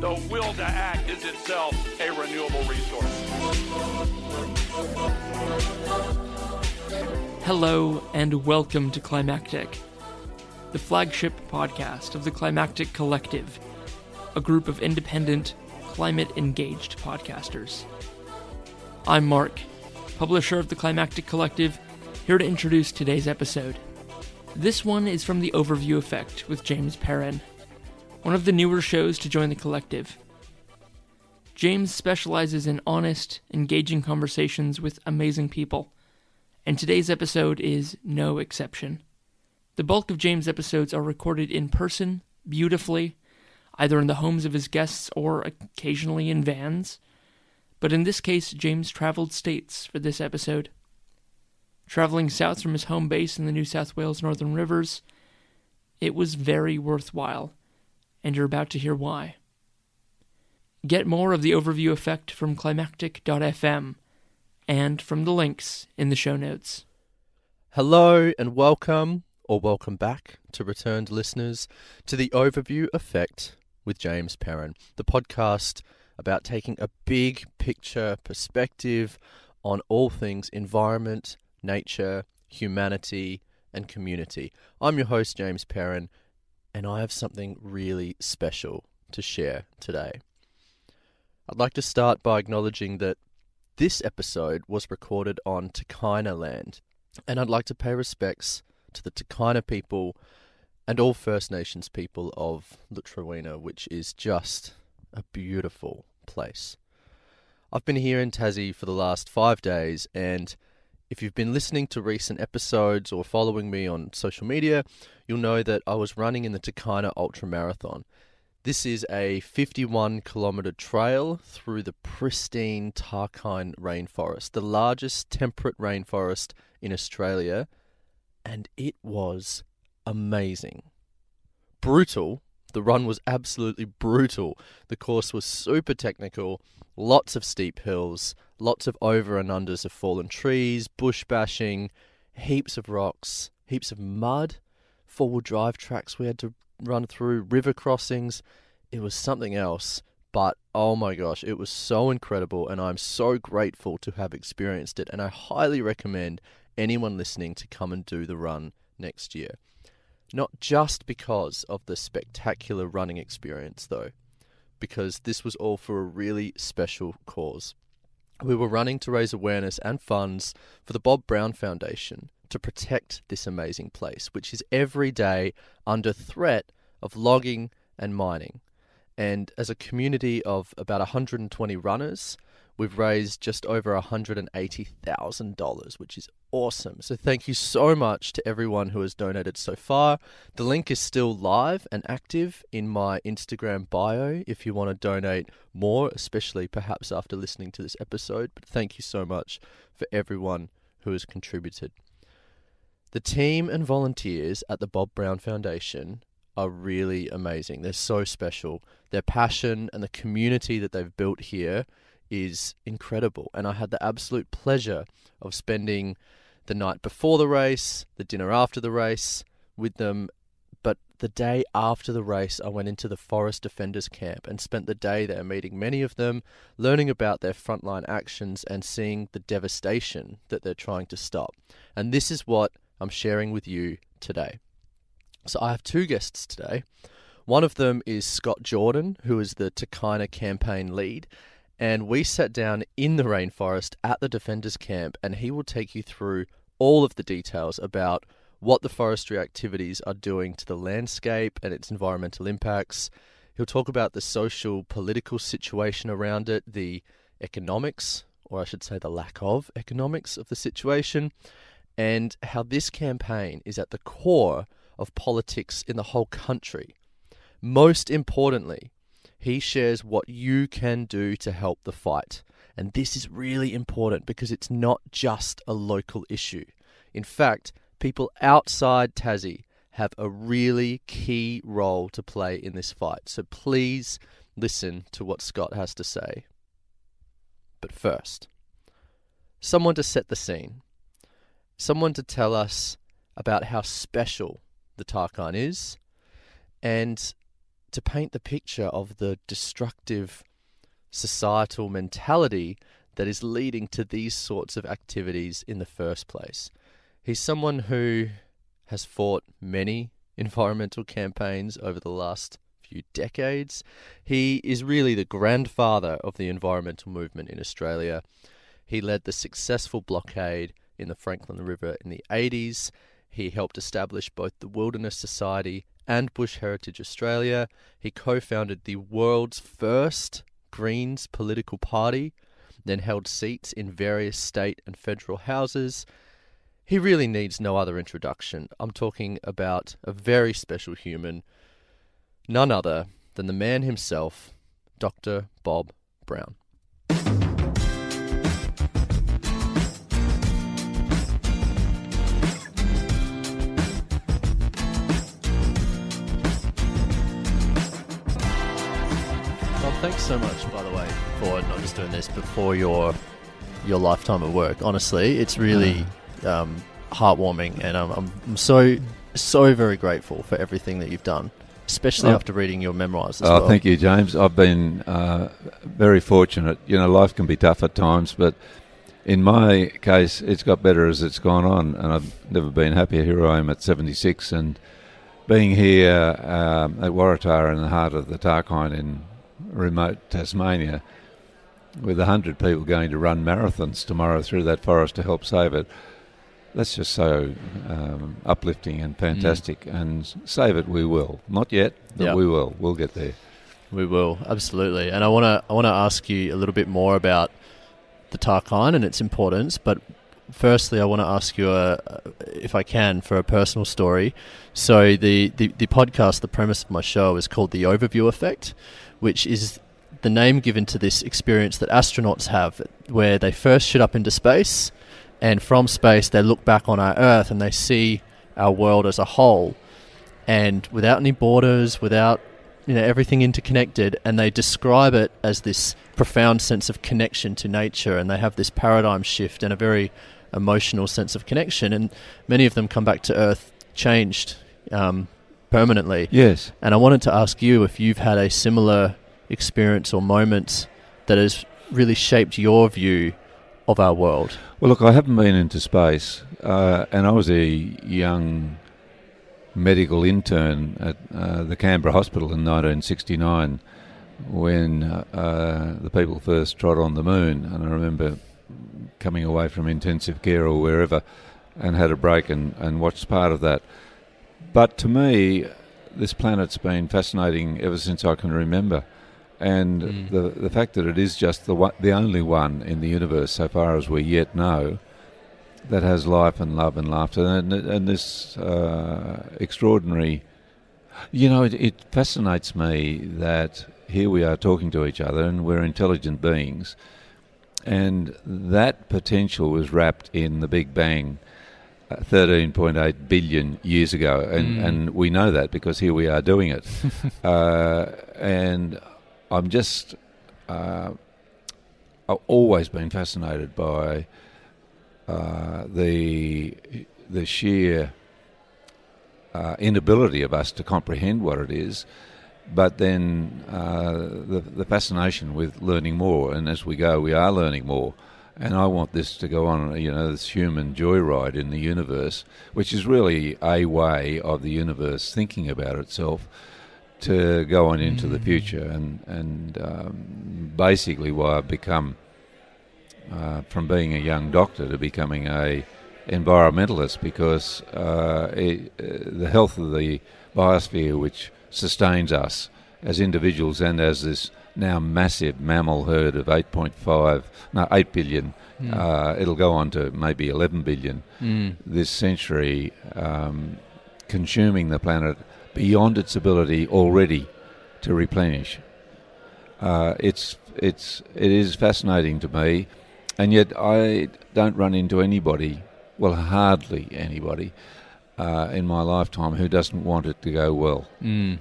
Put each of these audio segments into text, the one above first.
the will to act is itself a renewable resource. Hello and welcome to Climactic, the flagship podcast of the Climactic Collective, a group of independent, climate engaged podcasters. I'm Mark, publisher of the Climactic Collective, here to introduce today's episode. This one is from the Overview Effect with James Perrin, one of the newer shows to join the collective. James specializes in honest, engaging conversations with amazing people, and today's episode is no exception. The bulk of James' episodes are recorded in person, beautifully, either in the homes of his guests or occasionally in vans. But in this case, James traveled states for this episode. Traveling south from his home base in the New South Wales Northern Rivers, it was very worthwhile, and you're about to hear why. Get more of the overview effect from climactic.fm and from the links in the show notes. Hello and welcome, or welcome back to returned listeners to the Overview Effect with James Perrin, the podcast about taking a big picture perspective on all things environment, nature, humanity, and community. I'm your host, James Perrin, and I have something really special to share today. I'd like to start by acknowledging that this episode was recorded on takayna land, and I'd like to pay respects to the takayna people and all First Nations people of lutruwita, which is just a beautiful place. I've been here in Tassie for the last five days, and if you've been listening to recent episodes or following me on social media, you'll know that I was running in the takayna Ultra Marathon. This is a 51 kilometre trail through the pristine Tarkine rainforest, the largest temperate rainforest in Australia, and it was amazing. Brutal. The run was absolutely brutal. The course was super technical, lots of steep hills, lots of over and unders of fallen trees, bush bashing, heaps of rocks, heaps of mud, four wheel drive tracks we had to run through, river crossings. It was something else, but oh my gosh, it was so incredible, and I'm so grateful to have experienced it. And I highly recommend anyone listening to come and do the run next year. Not just because of the spectacular running experience, though, because this was all for a really special cause. We were running to raise awareness and funds for the Bob Brown Foundation to protect this amazing place, which is every day under threat of logging and mining. And as a community of about 120 runners, we've raised just over $180,000, which is awesome. So thank you so much to everyone who has donated so far. The link is still live and active in my Instagram bio if you want to donate more, especially perhaps after listening to this episode. But thank you so much for everyone who has contributed. The team and volunteers at the Bob Brown Foundation are really amazing. They're so special. Their passion and the community that they've built here is incredible. And I had the absolute pleasure of spending the night before the race, the dinner after the race with them. But the day after the race, I went into the Forest Defenders camp and spent the day there meeting many of them, learning about their frontline actions and seeing the devastation that they're trying to stop. And this is what I'm sharing with you today. So I have two guests today. One of them is Scott Jordan, who is the takayna campaign lead, and we sat down in the rainforest at the Defenders Camp, and he will take you through all of the details about what the forestry activities are doing to the landscape and its environmental impacts. He'll talk about the social, political situation around it, the economics, or I should say the lack of economics of the situation, and how this campaign is at the core of politics in the whole country. Most importantly, he shares what you can do to help the fight. And this is really important because it's not just a local issue. In fact, people outside Tassie have a really key role to play in this fight. So please listen to what Scott has to say. But first, someone to set the scene, someone to tell us about how special the Tarkine is, and to paint the picture of the destructive societal mentality that is leading to these sorts of activities in the first place. He's someone who has fought many environmental campaigns over the last few decades. He is really the grandfather of the environmental movement in Australia. He led the successful blockade in the Franklin River in the 80s. He helped establish both the Wilderness Society and Bush Heritage Australia. He co founded the world's first Greens political party, then held seats in various state and federal houses. He really needs no other introduction. I'm talking about a very special human, none other than the man himself, Dr. Bob Brown. Thanks so much, by the way, for not just doing this, but for your your lifetime of work. Honestly, it's really um, heartwarming, and I'm, I'm, so so very grateful for everything that you've done, especially Oh. after reading your memoirs. As Oh, well. thank you, James. I've been uh, very fortunate. You know, life can be tough at times, but in my case, it's got better as it's gone on, and I've never been happier. Here I am at 76, and being here um, at Waratah in the heart of the Tarkine in remote Tasmania, with a hundred people going to run marathons tomorrow through that forest to help save it. That's just so um, uplifting and fantastic, and save it we will. Not yet, but Yeah. we will. We'll get there. We will absolutely, and I want to I want to ask you a little bit more about the Tarkine and its importance. But firstly, I want to ask you, a, if I can, for a personal story. So the, the the podcast, the premise of my show is called the Overview Effect, which is the name given to this experience that astronauts have, where they first shoot up into space, and from space they look back on our Earth and they see our world as a whole, and without any borders, without you know everything interconnected and they describe it as this profound sense of connection to nature and they have this paradigm shift and a very emotional sense of connection and many of them come back to earth changed um, permanently Yes. and i wanted to ask you if you've had a similar experience or moment that has really shaped your view of our world Well, look, I haven't been into space, uh, and I was a young medical intern at uh, the Canberra Hospital in 1969 when uh, the people first trod on the moon. And I remember coming away from intensive care or wherever and had a break and, and watched part of that. But to me, this planet's been fascinating ever since I can remember. And Mm. the the fact that it is just the one, the only one in the universe, so far as we yet know, that has life and love and laughter, and and this uh, extraordinary. You know, it, it fascinates me that here we are talking to each other, and we're intelligent beings, and that potential was wrapped in the Big Bang. uh, 13.8 billion years ago, and, Mm. and we know that because here we are doing it. uh, and I'm just, uh, I've always been fascinated by uh, the the sheer uh, inability of us to comprehend what it is, but then uh, the the fascination with learning more, and as we go, we are learning more. And I want this to go on, you know, this human joyride in the universe, which is really a way of the universe thinking about itself to go on into the future, and and um, basically why I've become uh, from being a young doctor to becoming a environmentalist because uh, it, uh, the health of the biosphere, which sustains us as individuals and as this now massive mammal herd of 8.5, no, 8 billion, Mm. uh, it'll go on to maybe 11 billion Mm. this century, um, consuming the planet beyond its ability already to replenish. Uh, it's it's it is fascinating to me, and yet I don't run into anybody, well, hardly anybody, uh, in my lifetime who doesn't want it to go well. Mm.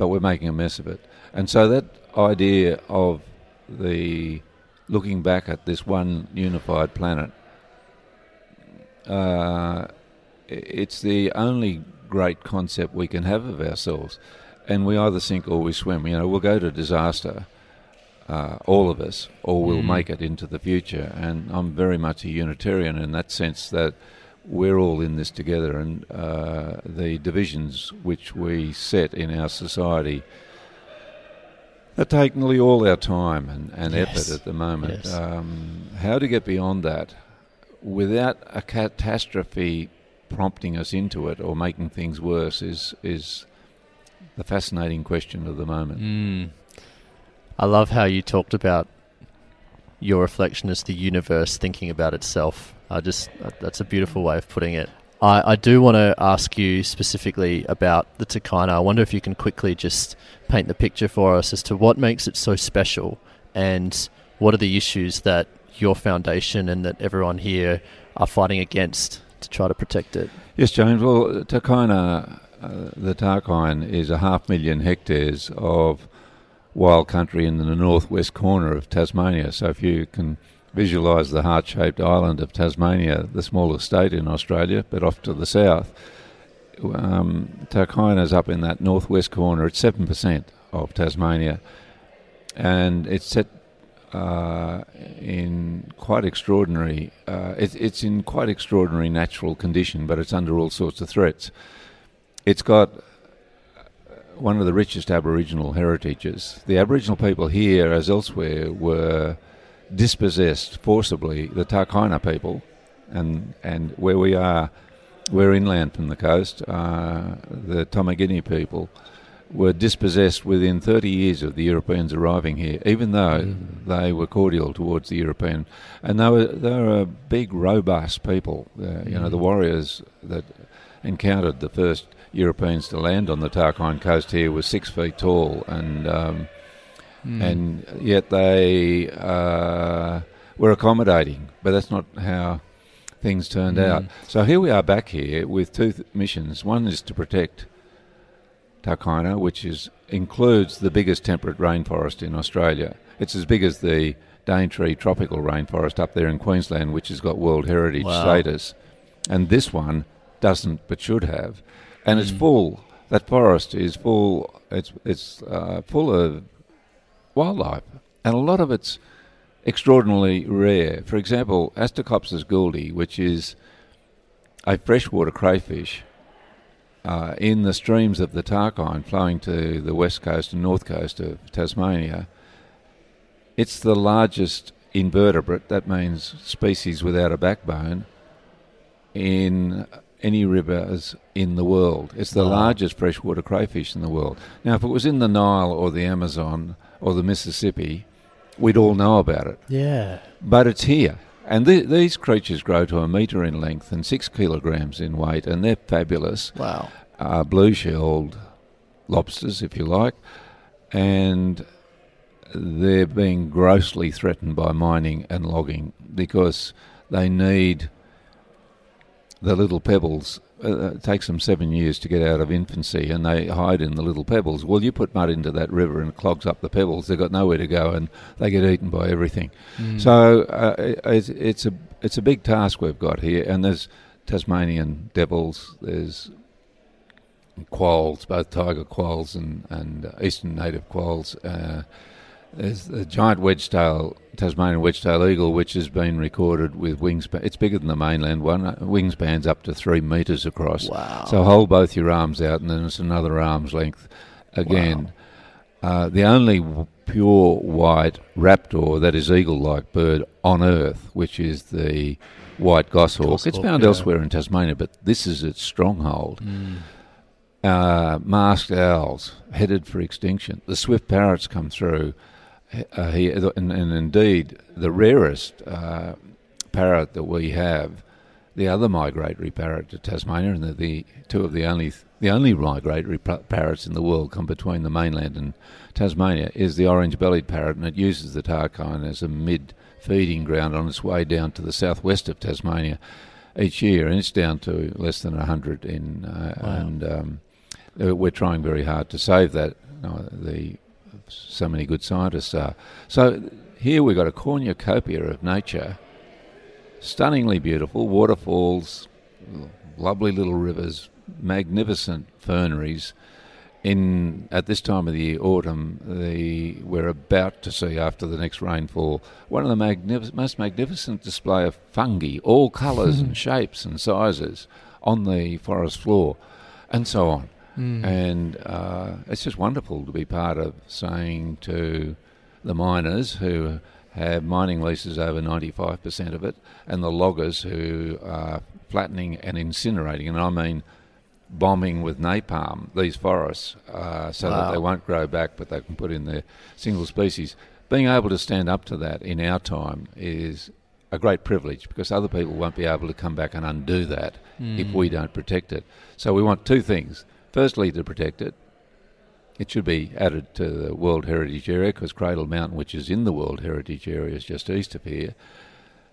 But we're making a mess of it, and so that idea of the looking back at this one unified planet. Uh, it's the only great concept we can have of ourselves, and we either sink or we swim. You know, we'll go to disaster, uh, all of us, or we'll Mm. make it into the future. And I'm very much a Unitarian in that sense that we're all in this together, and uh, the divisions which we set in our society that take nearly all our time and, and Yes. effort at the moment. Yes. Um, how to get beyond that without a catastrophe prompting us into it or making things worse is is the fascinating question of the moment. Mm. I love how you talked about your reflection as the universe thinking about itself. I just that's a beautiful way of putting it. I, I do want to ask you specifically about the takayna. I wonder if you can quickly just paint the picture for us as to what makes it so special and what are the issues that your foundation and that everyone here are fighting against to try to protect it. Yes, James. Well, takayna, uh, the Tarkine is a half million hectares of wild country in the northwest corner of Tasmania. So if you can visualise the heart-shaped island of Tasmania, the smallest state in Australia, but off to the south, um, is up in that northwest corner. It's seven percent of Tasmania, and it's set uh, in quite extraordinary. Uh, it, it's in quite extraordinary natural condition, but it's under all sorts of threats. It's got one of the richest Aboriginal heritages. The Aboriginal people here, as elsewhere, were dispossessed forcibly. The takayna people, and and where we are, we're inland from the coast. Uh, the Tommeginne people were dispossessed within 30 years of the Europeans arriving here, even though Mm. they were cordial towards the European. And they were, they were a big, robust people. Uh, You know, the warriors that encountered the first Europeans to land on the Tarkine coast here were six feet tall, and um, Mm. and yet they uh, were accommodating. But that's not how things turned Mm. out. So here we are back here with two th- missions. One is to protect takayna, which is includes the biggest temperate rainforest in Australia. It's as big as the Daintree tropical rainforest up there in Queensland, which has got World Heritage Wow. status. And this one doesn't, but should have. And it's Mm. full. That forest is full. It's it's uh, full of wildlife, and a lot of it's extraordinarily rare. For example, Astacopsis gouldi, which is a freshwater crayfish uh, in the streams of the Tarkine flowing to the west coast and north coast of Tasmania. It's the largest invertebrate, that means species without a backbone, in any rivers in the world. It's the Wow. largest freshwater crayfish in the world. Now, if it was in the Nile or the Amazon or the Mississippi, we'd all know about it. Yeah. But it's here. And th- these creatures grow to a metre in length and six kilograms in weight, and they're fabulous. Wow. Uh, blue shelled lobsters, if you like. And they're being grossly threatened by mining and logging because they need the little pebbles. Uh, it takes them seven years to get out of infancy, and they hide in the little pebbles. Well, you put mud into that river and it clogs up the pebbles. They've got nowhere to go, and they get eaten by everything. Mm. So uh, it- it's, it's a it's a big task we've got here, and there's Tasmanian devils, there's quolls, both tiger quolls and and uh, eastern native quolls. Uh, there's the giant wedge-tail Tasmanian wedge-tail eagle, which has been recorded with wingspan. It's bigger than the mainland one. uh, Wingspans up to three metres across. Wow. So hold both your arms out, and then it's another arm's length again. Uh, the only pure white raptor that is eagle-like bird on Earth, which is the white goshawk. it's found yeah. elsewhere in Tasmania, but this is its stronghold. Mm. Uh, masked owls headed for extinction. The swift parrots come through. Uh, here, and, and indeed, the rarest uh, parrot that we have, the other migratory parrot to Tasmania, and the, the two of the only the only migratory parrots in the world come between the mainland and Tasmania, is the orange-bellied parrot, and it uses the Tarkine as a mid-feeding ground on its way down to the southwest of Tasmania each year, and it's down to less than 100 in, uh, wow. and um, uh, we're trying very hard to save that. the so many good scientists are. So here we've got a cornucopia of nature, stunningly beautiful waterfalls, lovely little rivers, magnificent ferneries. In at this time of the year, autumn, the we're about to see after the next rainfall one of the magnific- most magnificent display of fungi, all colours and shapes and sizes, on the forest floor, and so on. Mm. And uh, it's just wonderful to be part of saying to the miners who have mining leases over 95% of it, and the loggers who are flattening and incinerating, and I mean bombing with napalm these forests uh, so wow. that they won't grow back, but they can put in their single species. Being able to stand up to that in our time is a great privilege because other people won't be able to come back and undo that mm. if we don't protect it. So we want two things Firstly, to protect it, it should be added to the World Heritage Area because Cradle Mountain, which is in the World Heritage Area, is just east of here.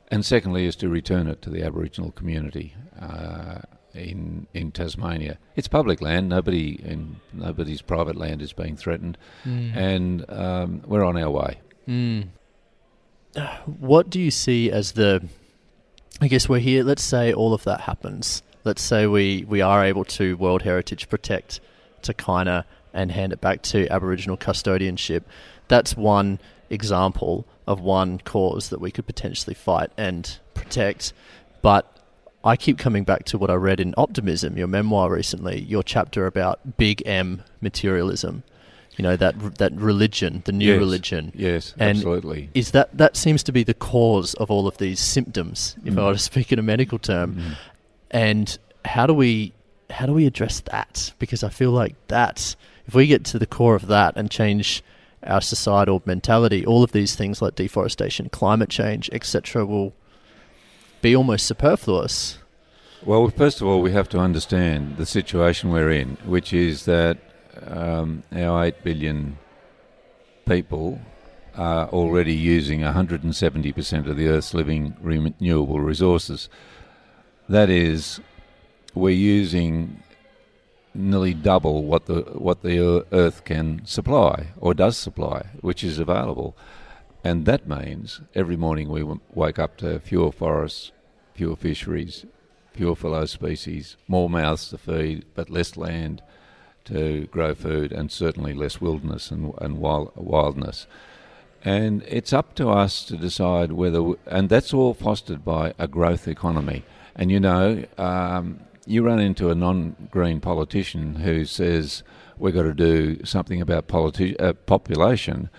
And secondly, is to return it to the Aboriginal community uh, in in Tasmania. It's public land. Nobody in nobody's private land is being threatened, mm. and um, we're on our way. Mm. What do you see as the? I guess we're here. Let's say all of that happens let's say we, we are able to World Heritage protect takayna and hand it back to Aboriginal custodianship, that's one example of one cause that we could potentially fight and protect. But I keep coming back to what I read in Optimism, your memoir recently, your chapter about Big M materialism. You know that that religion, the new yes, religion. Yes, and absolutely. Is that that seems to be the cause of all of these symptoms, if mm. I were to speak in a medical term? Mm and how do we how do we address that? Because I feel like that if we get to the core of that and change our societal mentality, all of these things like deforestation, climate change, etc., will be almost superfluous. Well, first of all, we have to understand the situation we're in, which is that um, our 8 billion people are already using 170% of the Earth's living renewable resources. That is, we're using nearly double what the what the Earth can supply or does supply, which is available, and that means every morning we wake up to fewer forests, fewer fisheries, fewer fellow species, more mouths to feed, but less land to grow food, and certainly less wilderness and, and wild, wildness. And it's up to us to decide whether, and that's all fostered by a growth economy. And you know, um, you run into a non-green politician who says we've got to do something about politi- uh, population.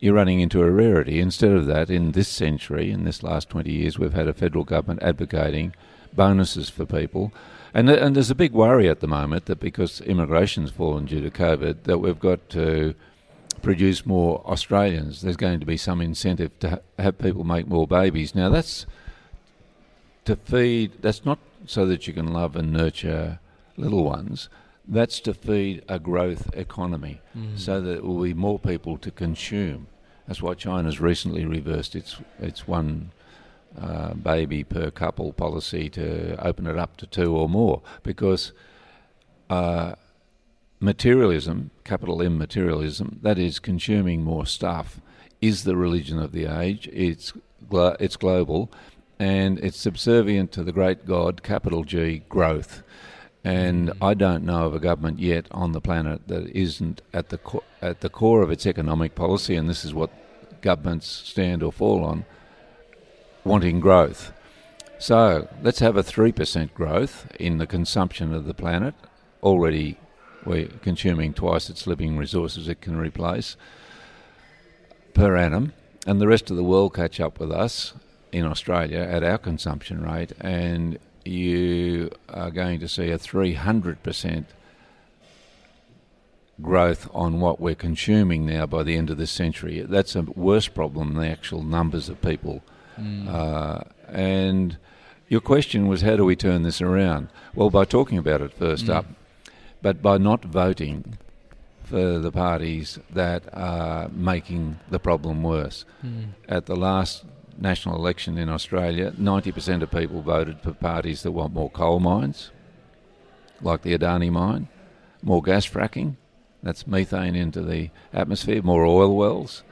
You're running into a rarity. Instead of that, in this century, in this last 20 years, we've had a federal government advocating bonuses for people. And, and there's a big worry at the moment that because immigration's fallen due to COVID, that we've got to produce more Australians. There's going to be some incentive to ha- have people make more babies. Now, that's to feed, that's not so that you can love and nurture little ones. That's to feed a growth economy mm. so that there will be more people to consume. That's why China's recently reversed its, its one uh, baby per couple policy to open it up to two or more because uh, materialism, capital M materialism, that is consuming more stuff, is the religion of the age. It's glo- it's global, and it's subservient to the great God, capital G, growth. And mm. I don't know of a government yet on the planet that isn't at the co- at the core of its economic policy, and this is what governments stand or fall on, wanting growth. So let's have a three percent growth in the consumption of the planet. Already, we're consuming twice its living resources it can replace per annum, and the rest of the world catch up with us in Australia at our consumption rate, and you are going to see a 300% growth on what we're consuming now by the end of this century. That's a worse problem than the actual numbers of people. Mm. Uh, and your question was, how do we turn this around? Well, by talking about it first mm. up. but by not voting for the parties that are making the problem worse. Mm. At the last national election in Australia, 90% of people voted for parties that want more coal mines, like the Adani mine, more gas fracking, that's methane into the atmosphere, more oil wells,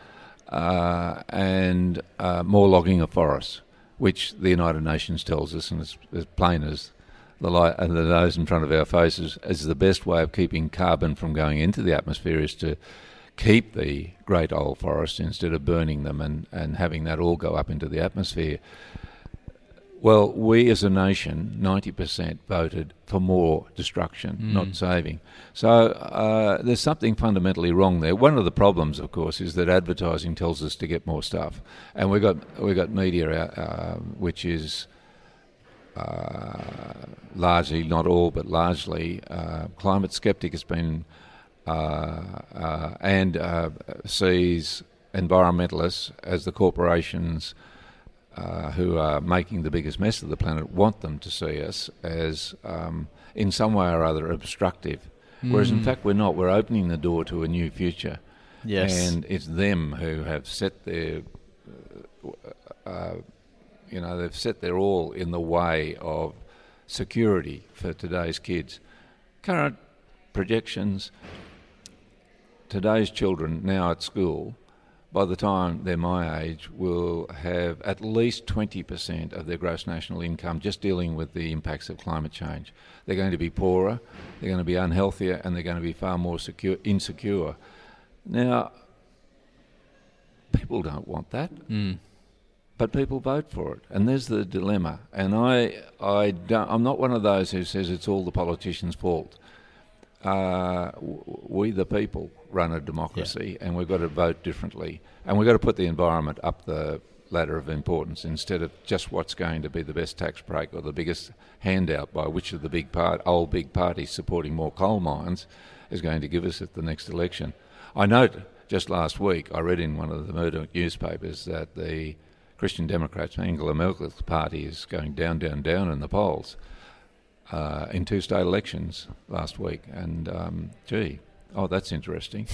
uh, and uh, more logging of forests, which the United Nations tells us, and it's as plain as the light and the nose in front of our faces, is the best way of keeping carbon from going into the atmosphere is to keep the great old forests instead of burning them and, and having that all go up into the atmosphere. Well, we as a nation, 90% voted for more destruction, Mm. not saving. So uh, there's something fundamentally wrong there. One of the problems, of course, is that advertising tells us to get more stuff, and we've got we got media out, uh, which is uh, largely, not all, but largely, uh, climate skeptic has been and uh, sees environmentalists as the corporations uh, who are making the biggest mess of the planet want them to see us as, um, in some way or other, obstructive. Whereas in Mm. fact we're not. We're opening the door to a new future. Yes. And it's them who have set their, uh, you know, they've set their all in the way of security for today's kids. Current projections, today's children now at school, by the time they're my age, will have at least 20% of their gross national income just dealing with the impacts of climate change. They're going to be poorer, they're going to be unhealthier, and they're going to be far more secure, insecure. Now, people don't want that, Mm. but people vote for it, and there's the dilemma. And I, I don't, I'm not one of those who says it's all the politicians' fault. Uh, w- we, the people, run a democracy, and we've got to vote differently, and we've got to put the environment up the ladder of importance instead of just what's going to be the best tax break or the biggest handout by which of the big part, old big parties supporting more coal mines is going to give us at the next election. I note just last week I read in one of the Murdoch newspapers that the Christian Democrats, Angela Merkel's party, is going down, down, down in the polls uh, in two state elections last week. And um, gee, oh, that's interesting.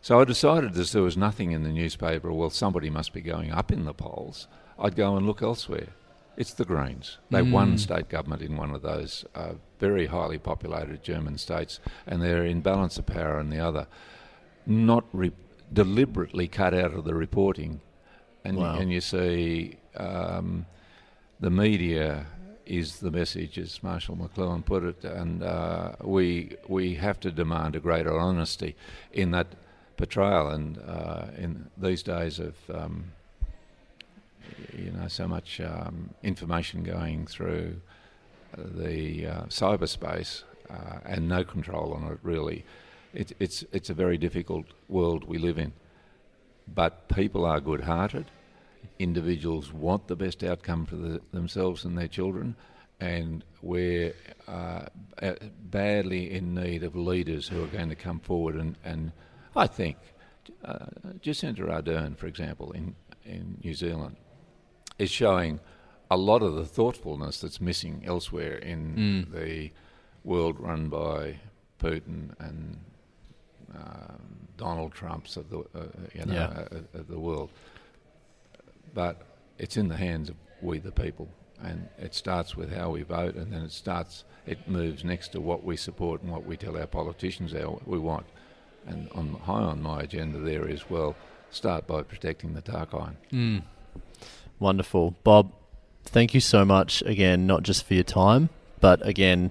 So I decided as there was nothing in the newspaper, well, somebody must be going up in the polls. I'd go and look elsewhere. It's the Greens. They won Mm. state government in one of those uh, very highly populated German states, and they're in balance of power in the other. Not re- deliberately cut out of the reporting. And, Wow. and you see um, the media is the message, as Marshall McLuhan put it, and uh, we we have to demand a greater honesty in that portrayal. And uh, in these days of um, you know so much um, information going through uh, the uh, cyberspace uh, and no control on it, really, it, it's it's a very difficult world we live in. But people are good-hearted individuals want the best outcome for the, themselves and their children, and we're uh, badly in need of leaders who are going to come forward and, and I think uh, Jacinda Ardern, for example, in, in New Zealand, is showing a lot of the thoughtfulness that's missing elsewhere in Mm. the world run by Putin and um, Donald Trumps of the uh, you know Yeah. uh, of the world. But it's in the hands of we the people, and it starts with how we vote, and then it starts. It moves next to what we support and what we tell our politicians our, we want. And on high on my agenda there is well, start by protecting the Tarkine. Mm. Wonderful. Bob, thank you so much again, not just for your time, but again,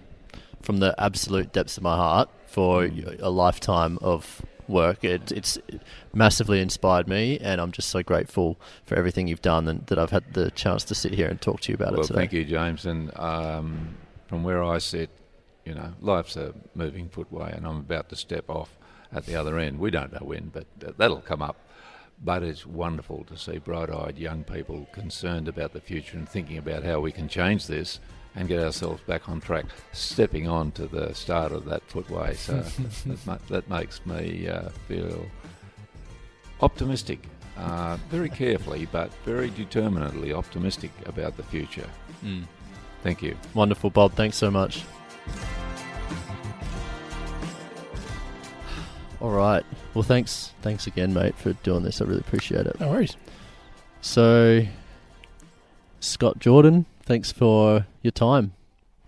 from the absolute depths of my heart, for a lifetime of work. It, it's massively inspired me, and I'm just so grateful for everything you've done and that I've had the chance to sit here and talk to you about well, it today. thank you, James. And um, from where I sit, you know, life's a moving footway, and I'm about to step off at the other end. We don't know when, but that'll come up. But it's wonderful to see bright-eyed young people concerned about the future and thinking about how we can change this and get ourselves back on track, stepping on to the start of that footway. So that, that makes me uh, feel optimistic, uh, very carefully but very determinedly optimistic about the future. Mm. Thank you. Wonderful, Bob. Thanks so much. All right. Well, thanks, thanks again, mate, for doing this. I really appreciate it. No worries. So, Scott Jordan, thanks for your time.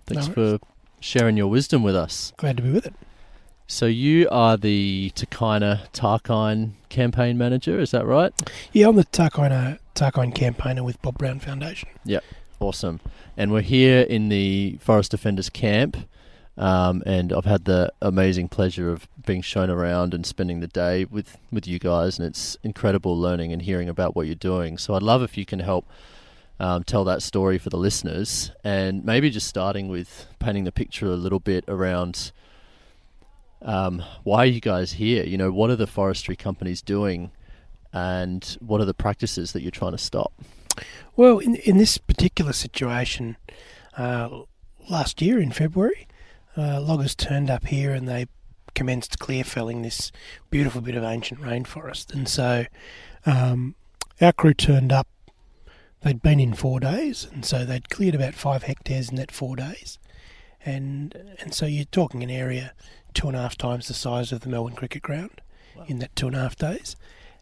Thanks No for sharing your wisdom with us. Glad to be with it. So you are the takayna Tarkine campaign manager, is that right? Yeah, I'm the Tarkine, Tarkine campaigner with Bob Brown Foundation. Yep, awesome. And we're here in the Forest Defenders camp, um, and I've had the amazing pleasure of being shown around and spending the day with, with you guys, and it's incredible learning and hearing about what you're doing. So I'd love if you can help um, tell that story for the listeners, and maybe just starting with painting the picture a little bit around um, why are you guys here? You know, what are the forestry companies doing, and what are the practices that you're trying to stop? Well, in in this particular situation, uh, last year in February, uh, loggers turned up here and they commenced clear felling this beautiful bit of ancient rainforest. And so um, our crew turned up. They'd been in four days, and so they'd cleared about five hectares in that four days. And and so you're talking an area two and a half times the size of the Melbourne Cricket Ground wow. in that two and a half days.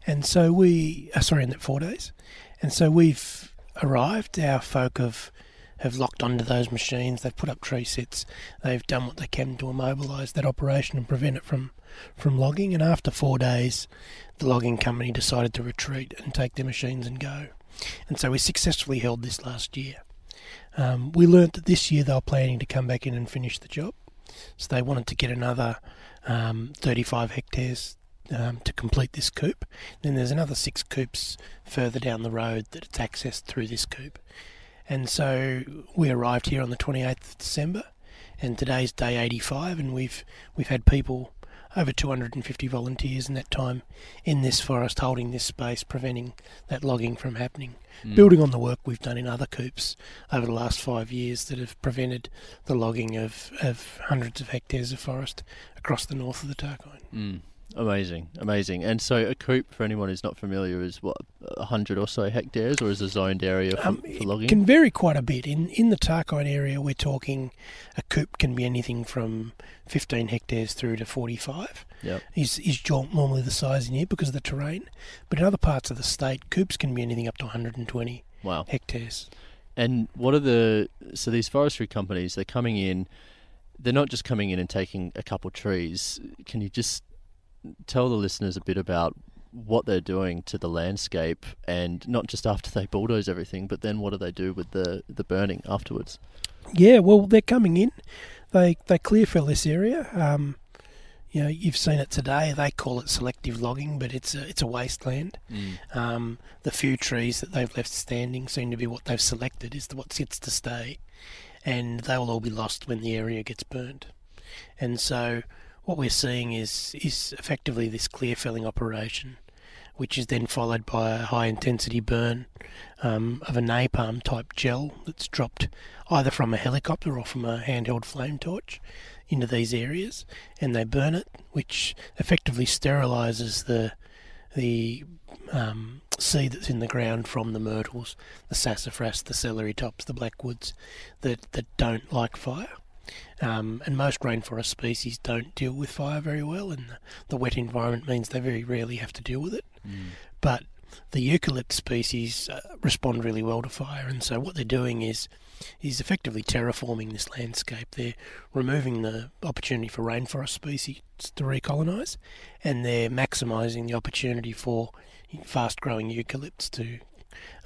And so we, uh, sorry, in that four days. And so we've arrived. Our folk have have locked onto those machines. They've put up tree sets. They've done what they can to immobilise that operation and prevent it from from logging. And after four days, the logging company decided to retreat and take their machines and go. And so we successfully held this last year. Um, we learnt that this year they were planning to come back in and finish the job. So they wanted to get another um, 35 hectares um, to complete this coop. Then there's another six coops further down the road that it's accessed through this coop. And so we arrived here on the 28th of December, and today's day 85, and we've we've had people over 250 volunteers in that time in this forest holding this space, preventing that logging from happening. Mm. Building on the work we've done in other coops over the last five years that have prevented the logging of, of hundreds of hectares of forest across the north of the Tarkine. Mm. Amazing, amazing. And so a coop, for anyone who's not familiar, is what a hundred or so hectares, or is a zoned area for, um, for logging? It can vary quite a bit. In in the Tarkine area, we're talking a coop can be anything from fifteen hectares through to forty five. Yep. Is is normally the size in here because of the terrain, but in other parts of the state, coops can be anything up to one hundred and twenty. Wow. Hectares. And what are the so these forestry companies? They're coming in. They're not just coming in and taking a couple trees. Can you just tell the listeners a bit about what they're doing to the landscape and not just after they bulldoze everything, but then what do they do with the, the burning afterwards? Yeah, well, they're coming in. They they clear fill this area. Um, you know, you've seen it today. They call it selective logging, but it's a, it's a wasteland. Mm. Um, the few trees that they've left standing seem to be what they've selected is what sits to stay, and they will all be lost when the area gets burnt. And so what we're seeing is is effectively this clear felling operation, which is then followed by a high intensity burn um, of a napalm type gel that's dropped either from a helicopter or from a handheld flame torch into these areas, and they burn it, which effectively sterilises the the um, seed that's in the ground from the myrtles, the sassafras, the celery tops, the blackwoods that, that don't like fire. Um, and most rainforest species don't deal with fire very well, and the, the, wet environment means they very rarely have to deal with it. Mm. But the eucalypt species uh, respond really well to fire, and so what they're doing is is effectively terraforming this landscape. They're removing the opportunity for rainforest species to recolonise, and they're maximising the opportunity for fast-growing eucalypts to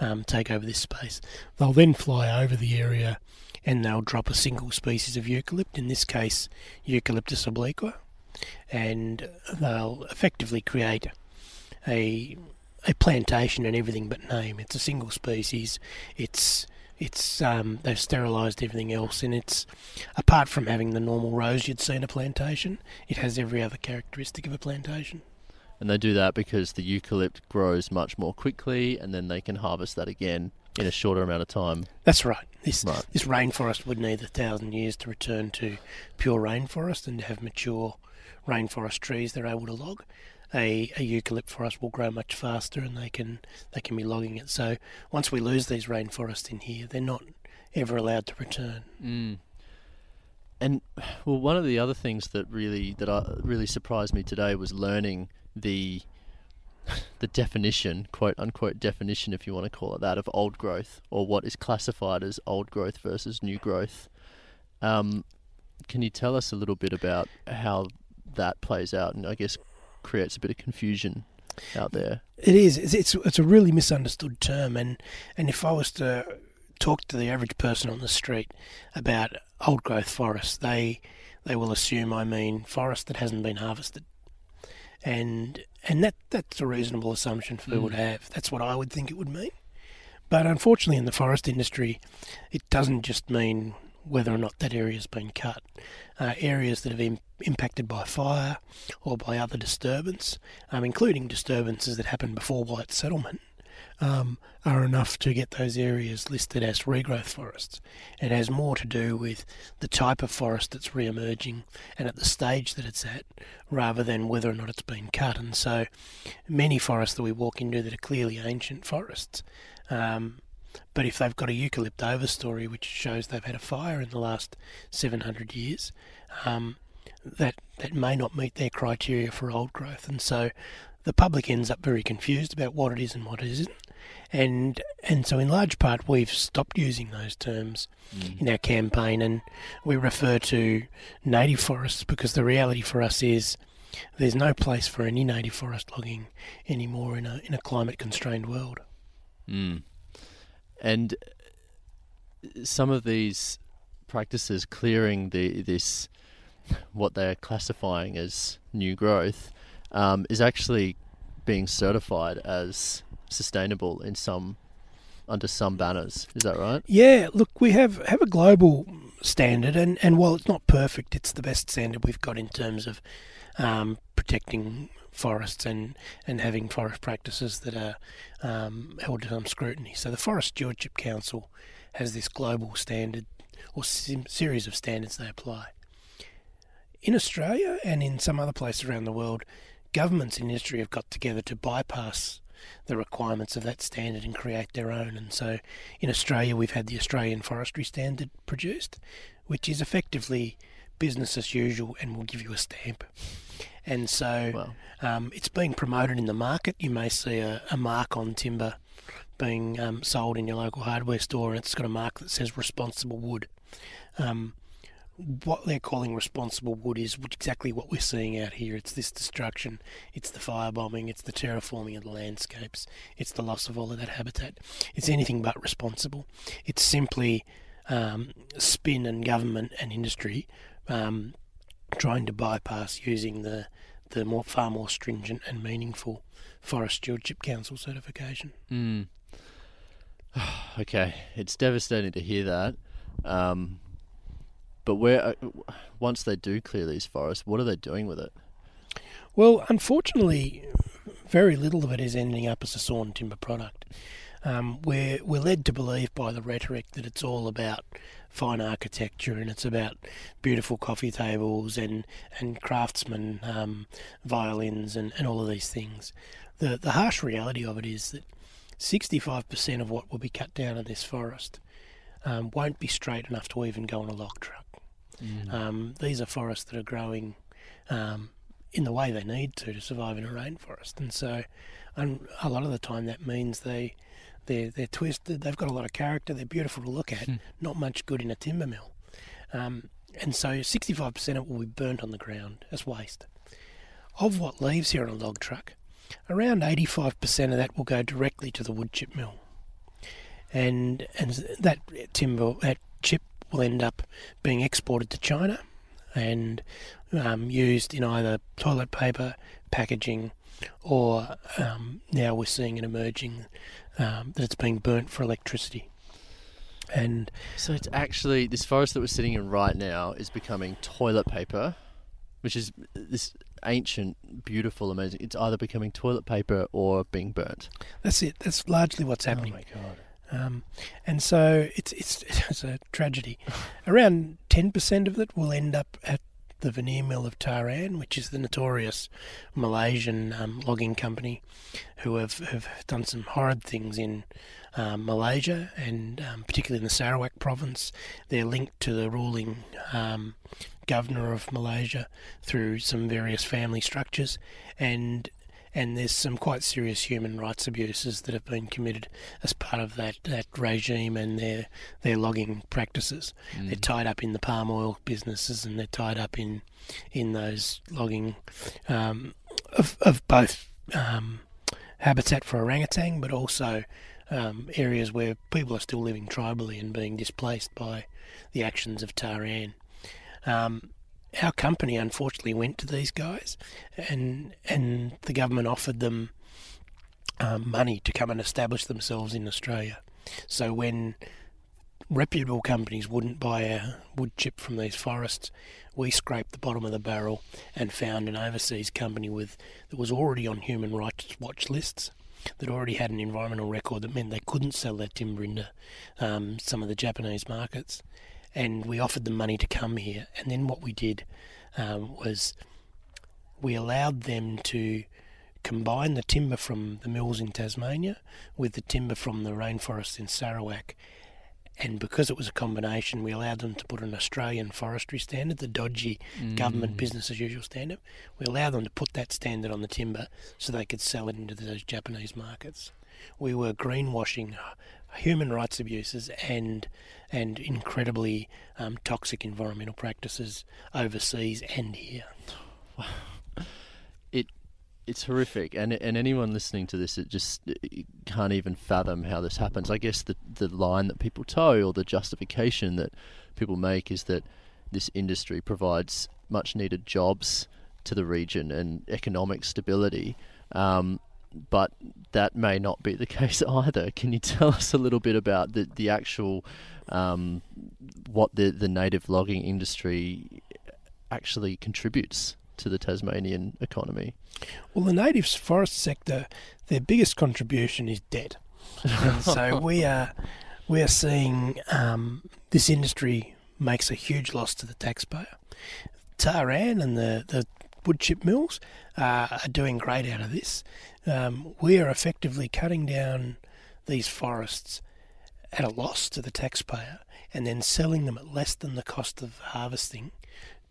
um, take over this space. They'll then fly over the area and they'll drop a single species of eucalypt, in this case Eucalyptus obliqua, and they'll effectively create a a plantation and everything but name. It's a single species. It's it's um, they've sterilised everything else, and it's apart from having the normal rows you'd see in a plantation, it has every other characteristic of a plantation. And they do that because the eucalypt grows much more quickly, and then they can harvest that again in a shorter amount of time. That's right. This right. this rainforest would need a thousand years to return to pure rainforest and to have mature rainforest trees they're able to log. A, a eucalypt forest will grow much faster and they can they can be logging it. So once we lose these rainforests in here, they're not ever allowed to return. Mm. and well, one of the other things that really that I, really surprised me today was learning the the definition, quote unquote definition, if you want to call it that, of old growth or what is classified as old growth versus new growth. Um, can you tell us a little bit about how that plays out, and I guess creates a bit of confusion out there? It is. It's it's, a really misunderstood term, and and if I was to talk to the average person on the street about old growth forests, they they will assume I mean forest that hasn't been harvested, and and that that's a reasonable assumption for people Mm. to have. That's what I would think it would mean. But unfortunately, in the forest industry, it doesn't just mean whether or not that area has been cut. Uh, areas that have been impacted by fire or by other disturbance, um, including disturbances that happened before white settlement, um, are enough to get those areas listed as regrowth forests. It has more to do with the type of forest that's re-emerging and at the stage that it's at, rather than whether or not it's been cut. And so, many forests that we walk into that are clearly ancient forests. Um, but if they've got a eucalypt overstory, which shows they've had a fire in the last 700 years, um, that that may not meet their criteria for old growth, and so the public ends up very confused about what it is and what it isn't, and and so in large part we've stopped using those terms in our campaign, and we refer to native forests because the reality for us is there's no place for any native forest logging anymore in a in a climate constrained world. Mm. And some of these practices clearing the this what they're classifying as new growth um, is actually being certified as sustainable in some under some banners. Is that right? Yeah, look, we have, have a global standard, and, and while it's not perfect, it's the best standard we've got in terms of um, protecting forests and, and having forest practices that are um, held to some scrutiny. So the Forest Stewardship Council has this global standard or sim- series of standards they apply. In Australia and in some other places around the world, governments and industry have got together to bypass the requirements of that standard and create their own. And so in Australia, we've had the Australian Forestry Standard produced, which is effectively business as usual and will give you a stamp. And so um, it's being promoted in the market. You may see a, a mark on timber being um, sold in your local hardware store, and it's got a mark that says responsible wood. Um, what they're calling responsible wood is exactly what we're seeing out here. It's this destruction, it's the firebombing, it's the terraforming of the landscapes, it's the loss of all of that habitat. It's anything but responsible. It's simply um, spin and government and industry um, trying to bypass using the the more far more stringent and meaningful Forest Stewardship Council certification. Mm. okay, it's devastating to hear that. Um, but where uh, once they do clear these forests, what are they doing with it? Well, unfortunately, very little of it is ending up as a sawn timber product. Um, we're we're led to believe by the rhetoric that it's all about fine architecture and it's about beautiful coffee tables and and craftsman um, violins and, and all of these things. The the harsh reality of it is that 65% of what will be cut down in this forest um, won't be straight enough to even go on a log truck. Um, these are forests that are growing um, in the way they need to to survive in a rainforest, and so and a lot of the time that means they they're they're twisted. They've got a lot of character. They're beautiful to look at. Not much good in a timber mill, um, and so 65% of it will be burnt on the ground as waste. Of what leaves here on a log truck, around 85% of that will go directly to the wood chip mill, and and that timber that chip will end up being exported to China and um, used in either toilet paper, packaging, or um, now we're seeing it emerging um, that it's being burnt for electricity. And So it's actually this forest that we're sitting in right now is becoming toilet paper, which is this ancient, beautiful, amazing. It's either becoming toilet paper or being burnt. that's it. That's largely what's happening. Oh my god! Um, and so it's it's it's a tragedy. Around ten percent of it will end up at the veneer mill of Ta Ann, which is the notorious Malaysian um, logging company, who have, have done some horrid things in um, Malaysia and um, particularly in the Sarawak province. They're linked to the ruling um, governor of Malaysia through some various family structures, and and there's some quite serious human rights abuses that have been committed as part of that, that regime and their their logging practices. Mm. They're tied up in the palm oil businesses and they're tied up in in those logging um, of of both um, habitat for orangutan, but also um, areas where people are still living tribally and being displaced by the actions of Ta Ann. Um, our company unfortunately went to these guys, and and the government offered them um, money to come and establish themselves in Australia. So when reputable companies wouldn't buy wood chip from these forests, we scraped the bottom of the barrel and found an overseas company with that was already on human rights watch lists that already had an environmental record that meant they couldn't sell their timber into um, some of the Japanese markets and we offered them money to come here. And then what we did um, was we allowed them to combine the timber from the mills in Tasmania with the timber from the rainforest in Sarawak. And because it was a combination, we allowed them to put an Australian forestry standard, the dodgy mm. government business as usual standard. We allowed them to put that standard on the timber so they could sell it into those Japanese markets. We were greenwashing human rights abuses and and incredibly um, toxic environmental practices overseas and here. It it's horrific, and and anyone listening to this, it just it can't even fathom how this happens. I guess the the line that people toe or the justification that people make is that this industry provides much needed jobs to the region and economic stability. Um, but that may not be the case either. Can you tell us a little bit about the the actual um, what the the native logging industry actually contributes to the Tasmanian economy? Well, the native forest sector, their biggest contribution is debt, and so we are we are seeing um, this industry makes a huge loss to the taxpayer. Ta Ann and the, the wood chip mills uh, are doing great out of this um, we are effectively cutting down these forests at a loss to the taxpayer and then selling them at less than the cost of harvesting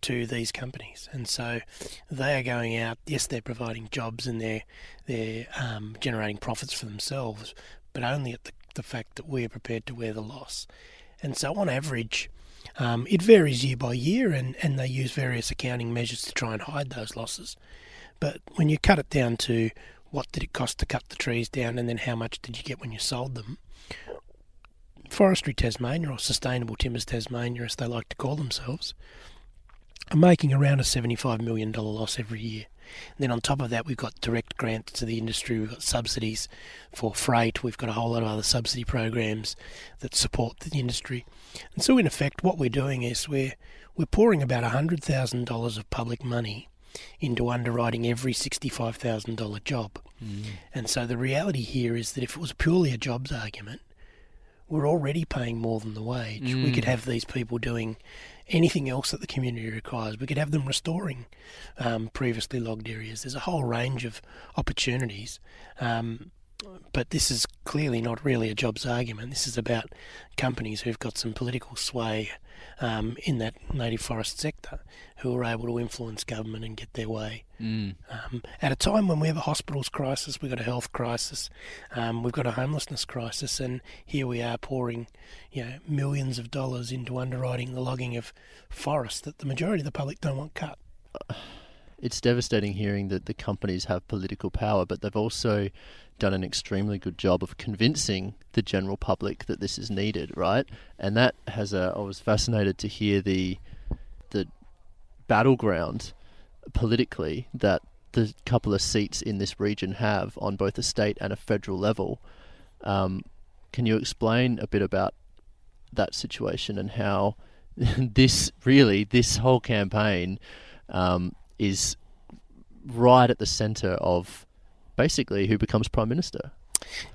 to these companies. And so they are going out, yes, they're providing jobs and they're, they're um, generating profits for themselves, but only at the, the fact that we are prepared to wear the loss. And so on average, um, it varies year by year, and, and they use various accounting measures to try and hide those losses. But when you cut it down to what did it cost to cut the trees down, and then how much did you get when you sold them. Forestry Tasmania, or Sustainable Timbers Tasmania, as they like to call themselves, are making around a $75 million loss every year. And then on top of that, we've got direct grants to the industry, we've got subsidies for freight, we've got a whole lot of other subsidy programs that support the industry. And so, in effect, what we're doing is we're, we're pouring about $100,000 of public money into underwriting every $65,000 job. Mm. And so the reality here is that if it was purely a jobs argument, we're already paying more than the wage. Mm. We could have these people doing anything else that the community requires. We could have them restoring um, previously logged areas. There's a whole range of opportunities. Um, but this is clearly not really a jobs argument. This is about companies who've got some political sway um, in that native forest sector who are able to influence government and get their way. Mm. Um, at a time when we have a hospitals crisis, we've got a health crisis, um, we've got a homelessness crisis, and here we are pouring you know, millions of dollars into underwriting the logging of forests that the majority of the public don't want cut. It's devastating hearing that the companies have political power, but they've also done an extremely good job of convincing the general public that this is needed, right? And that has a. I was fascinated to hear the the battleground politically that the couple of seats in this region have on both a state and a federal level. Um, can you explain a bit about that situation and how this really this whole campaign um, is right at the centre of basically who becomes prime minister.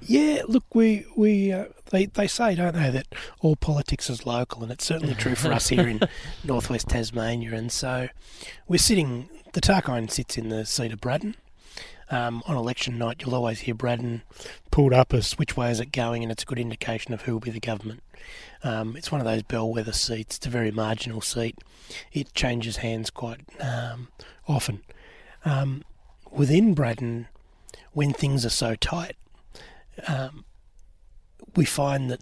Yeah, look, we we uh, they they say, don't they, that all politics is local, and it's certainly true for us here in northwest Tasmania. And so we're sitting. The Tarkine sits in the seat of Braddon. Um, on election night, you'll always hear Braddon pulled up as which way is it going, and it's a good indication of who will be the government. Um, it's one of those bellwether seats. It's a very marginal seat. It changes hands quite um, often. Um, within Braddon, when things are so tight, um, we find that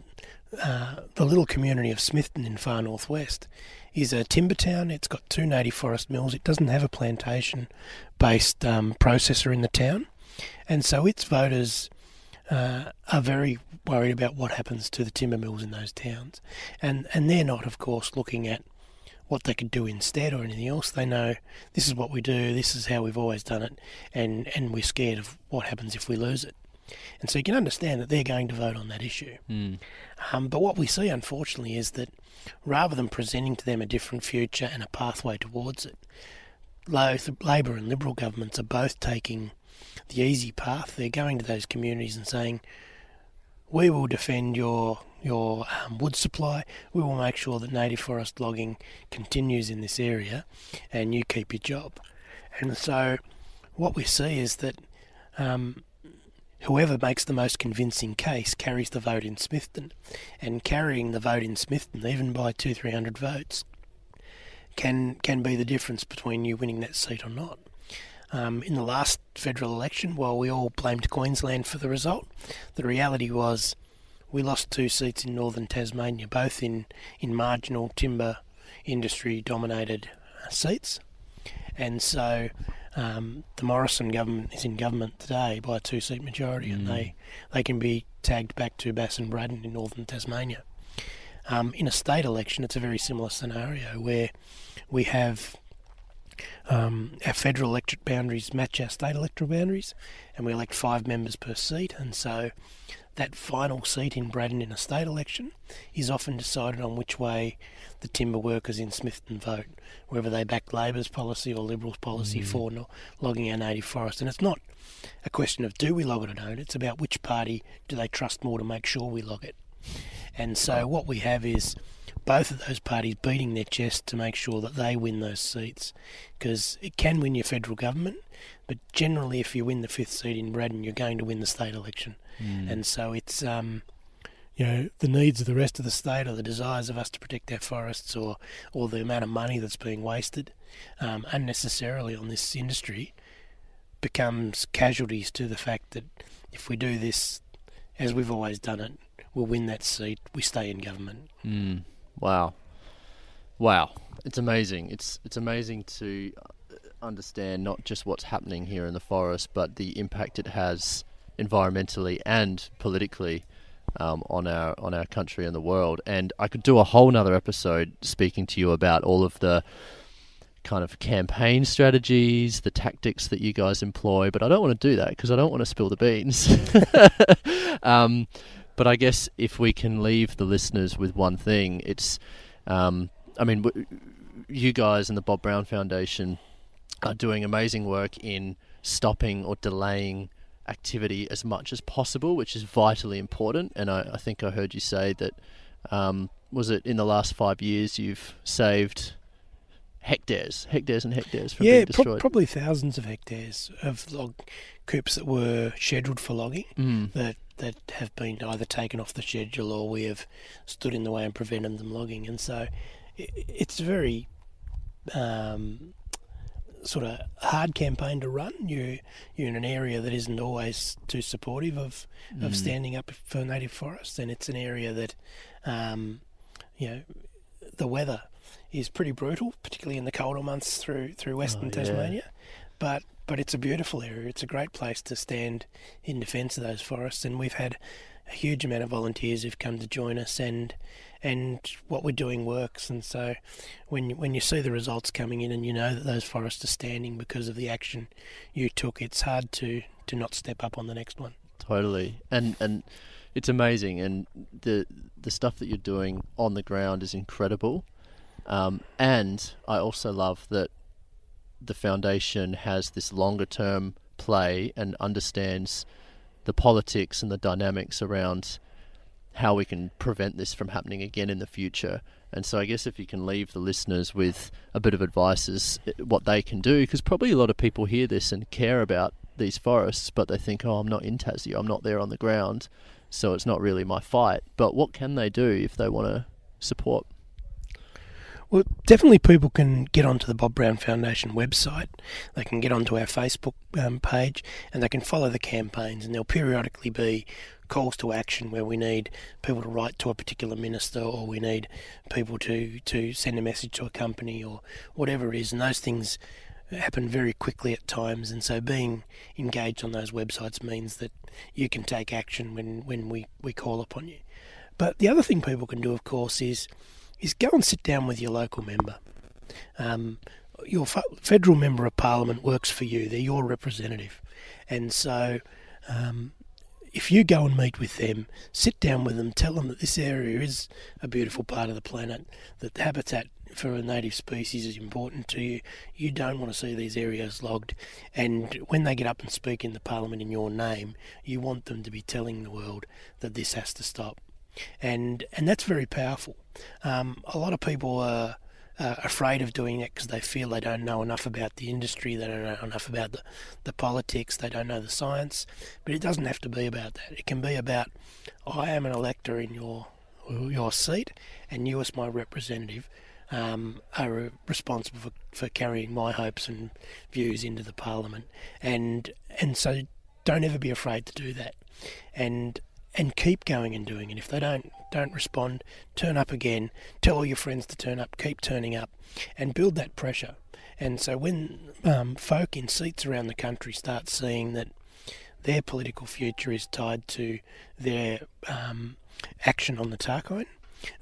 uh, the little community of Smithton in far northwest is a timber town. It's got two native forest mills. It doesn't have a plantation based um, processor in the town. And so its voters uh, are very worried about what happens to the timber mills in those towns. And, and they're not, of course, looking at what they could do instead or anything else. They know this is what we do, this is how we've always done it, and, and we're scared of what happens if we lose it. And so you can understand that they're going to vote on that issue. Mm. Um, but what we see, unfortunately, is that rather than presenting to them a different future and a pathway towards it, Labor and Liberal governments are both taking the easy path. They're going to those communities and saying, "We will defend your your um, wood supply. We will make sure that native forest logging continues in this area, and you keep your job." And so, what we see is that um, whoever makes the most convincing case carries the vote in Smithton, and carrying the vote in Smithton, even by two three hundred votes, can can be the difference between you winning that seat or not. Um, in the last federal election, while we all blamed Queensland for the result, the reality was we lost two seats in northern Tasmania, both in, in marginal timber industry dominated uh, seats. And so um, the Morrison government is in government today by a two seat majority, mm. and they, they can be tagged back to Bass and Braddon in northern Tasmania. Um, in a state election, it's a very similar scenario where we have um, our federal electorate boundaries match our state electoral boundaries, and we elect five members per seat. And so that final seat in Braddon in a state election is often decided on which way the timber workers in Smithton vote, whether they back Labor's policy or Liberals' policy mm. for no, logging our native forest. And it's not a question of do we log it or don't, it's about which party do they trust more to make sure we log it. And so what we have is both of those parties beating their chest to make sure that they win those seats because it can win your federal government, but generally, if you win the fifth seat in Braddon, you're going to win the state election. Mm. And so it's, um, you know, the needs of the rest of the state or the desires of us to protect our forests or, or the amount of money that's being wasted um, unnecessarily on this industry becomes casualties to the fact that if we do this as we've always done it, we'll win that seat, we stay in government. Mm. Wow, wow! It's amazing. It's it's amazing to uh, understand not just what's happening here in the forest, but the impact it has environmentally and politically um, on our on our country and the world. And I could do a whole nother episode speaking to you about all of the kind of campaign strategies, the tactics that you guys employ, but I don't want to do that because I don't want to spill the beans. um, but I guess if we can leave the listeners with one thing, it's, um, I mean, w- you guys and the Bob Brown Foundation are doing amazing work in stopping or delaying activity as much as possible, which is vitally important. And I, I think I heard you say that um, was it in the last five years you've saved hectares, hectares and hectares from yeah, being destroyed. Pro- probably thousands of hectares of log coupes that were scheduled for logging mm. that that have been either taken off the schedule or we have stood in the way and prevented them logging. And so it, it's a very um, sort of hard campaign to run. You you're in an area that isn't always too supportive of of mm. standing up for native forests, and it's an area that um, you know the weather is pretty brutal, particularly in the colder months through through western oh, Tasmania. But but it's a beautiful area. It's a great place to stand in defence of those forests, and we've had a huge amount of volunteers who've come to join us, and and what we're doing works. And so when when you see the results coming in, and you know that those forests are standing because of the action you took, it's hard to to not step up on the next one. Totally, and and it's amazing, and the the stuff that you're doing on the ground is incredible. Um, and I also love that the foundation has this longer term play and understands the politics and the dynamics around how we can prevent this from happening again in the future. And so I guess if you can leave the listeners with a bit of advice as uh, what they can do, because probably a lot of people hear this and care about these forests, but they think, oh, I'm not in Tassie, I'm not there on the ground, so it's not really my fight. But what can they do if they want to support? Well, definitely people can get onto the Bob Brown Foundation website. They can get onto our Facebook um, page and they can follow the campaigns, and there'll periodically be calls to action where we need people to write to a particular minister or we need people to, to send a message to a company or whatever it is. And those things happen very quickly at times. And so being engaged on those websites means that you can take action when, when we, we call upon you. But the other thing people can do, of course, is is go and sit down with your local member. Um, your federal member of parliament works for you; they're your representative, and so um, if you go and meet with them, sit down with them, tell them that this area is a beautiful part of the planet, that the habitat for a native species is important to you. You don't want to see these areas logged. And when they get up and speak in the parliament in your name, you want them to be telling the world that this has to stop and and that's very powerful. Um, a lot of people are afraid of doing it because they feel they don't know enough about the industry, they don't know enough about the, the politics, they don't know the science. But it doesn't have to be about that. It can be about I am an elector in your your seat, and you as my representative um, are responsible for, for carrying my hopes and views into the parliament, and and so don't ever be afraid to do that. And and keep going and doing it. If they don't don't respond, turn up again. Tell all your friends to turn up. Keep turning up, and build that pressure. And so when um, folk in seats around the country start seeing that their political future is tied to their um, action on the Tarkine,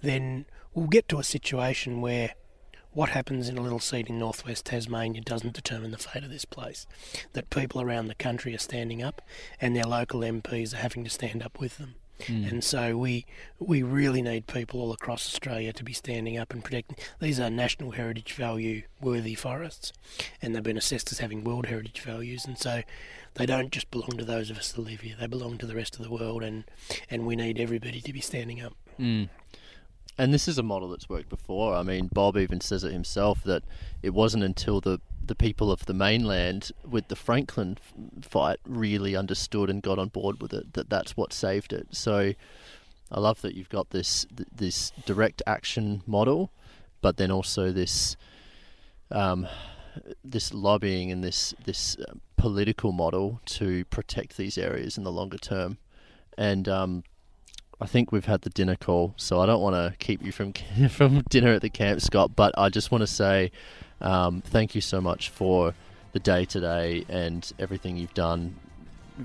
then we'll get to a situation where what happens in a little seat in northwest Tasmania doesn't determine the fate of this place. That people around the country are standing up and their local MPs are having to stand up with them. Mm. And so we we really need people all across Australia to be standing up and protecting. These are national heritage value worthy forests, and they've been assessed as having world heritage values. And so they don't just belong to those of us that live here; they belong to the rest of the world. And and we need everybody to be standing up. Mm. And this is a model that's worked before. I mean, Bob even says it himself that it wasn't until the the people of the mainland with the Franklin fight really understood and got on board with it that that's what saved it. So I love that you've got this this direct action model, but then also this um, this lobbying and this this uh, political model to protect these areas in the longer term. And um, I think we've had the dinner call, so I don't want to keep you from from dinner at the camp, Scott. But I just want to say um, thank you so much for the day today and everything you've done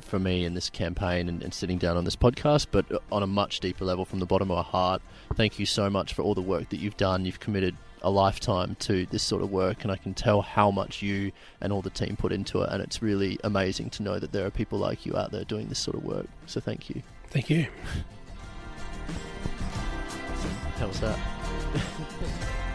for me in this campaign and, and, sitting down on this podcast. But on a much deeper level, from the bottom of my heart, thank you so much for all the work that you've done. You've committed a lifetime to this sort of work, and I can tell how much you and all the team put into it. And it's really amazing to know that there are people like you out there doing this sort of work. So thank you. Thank you. Was that?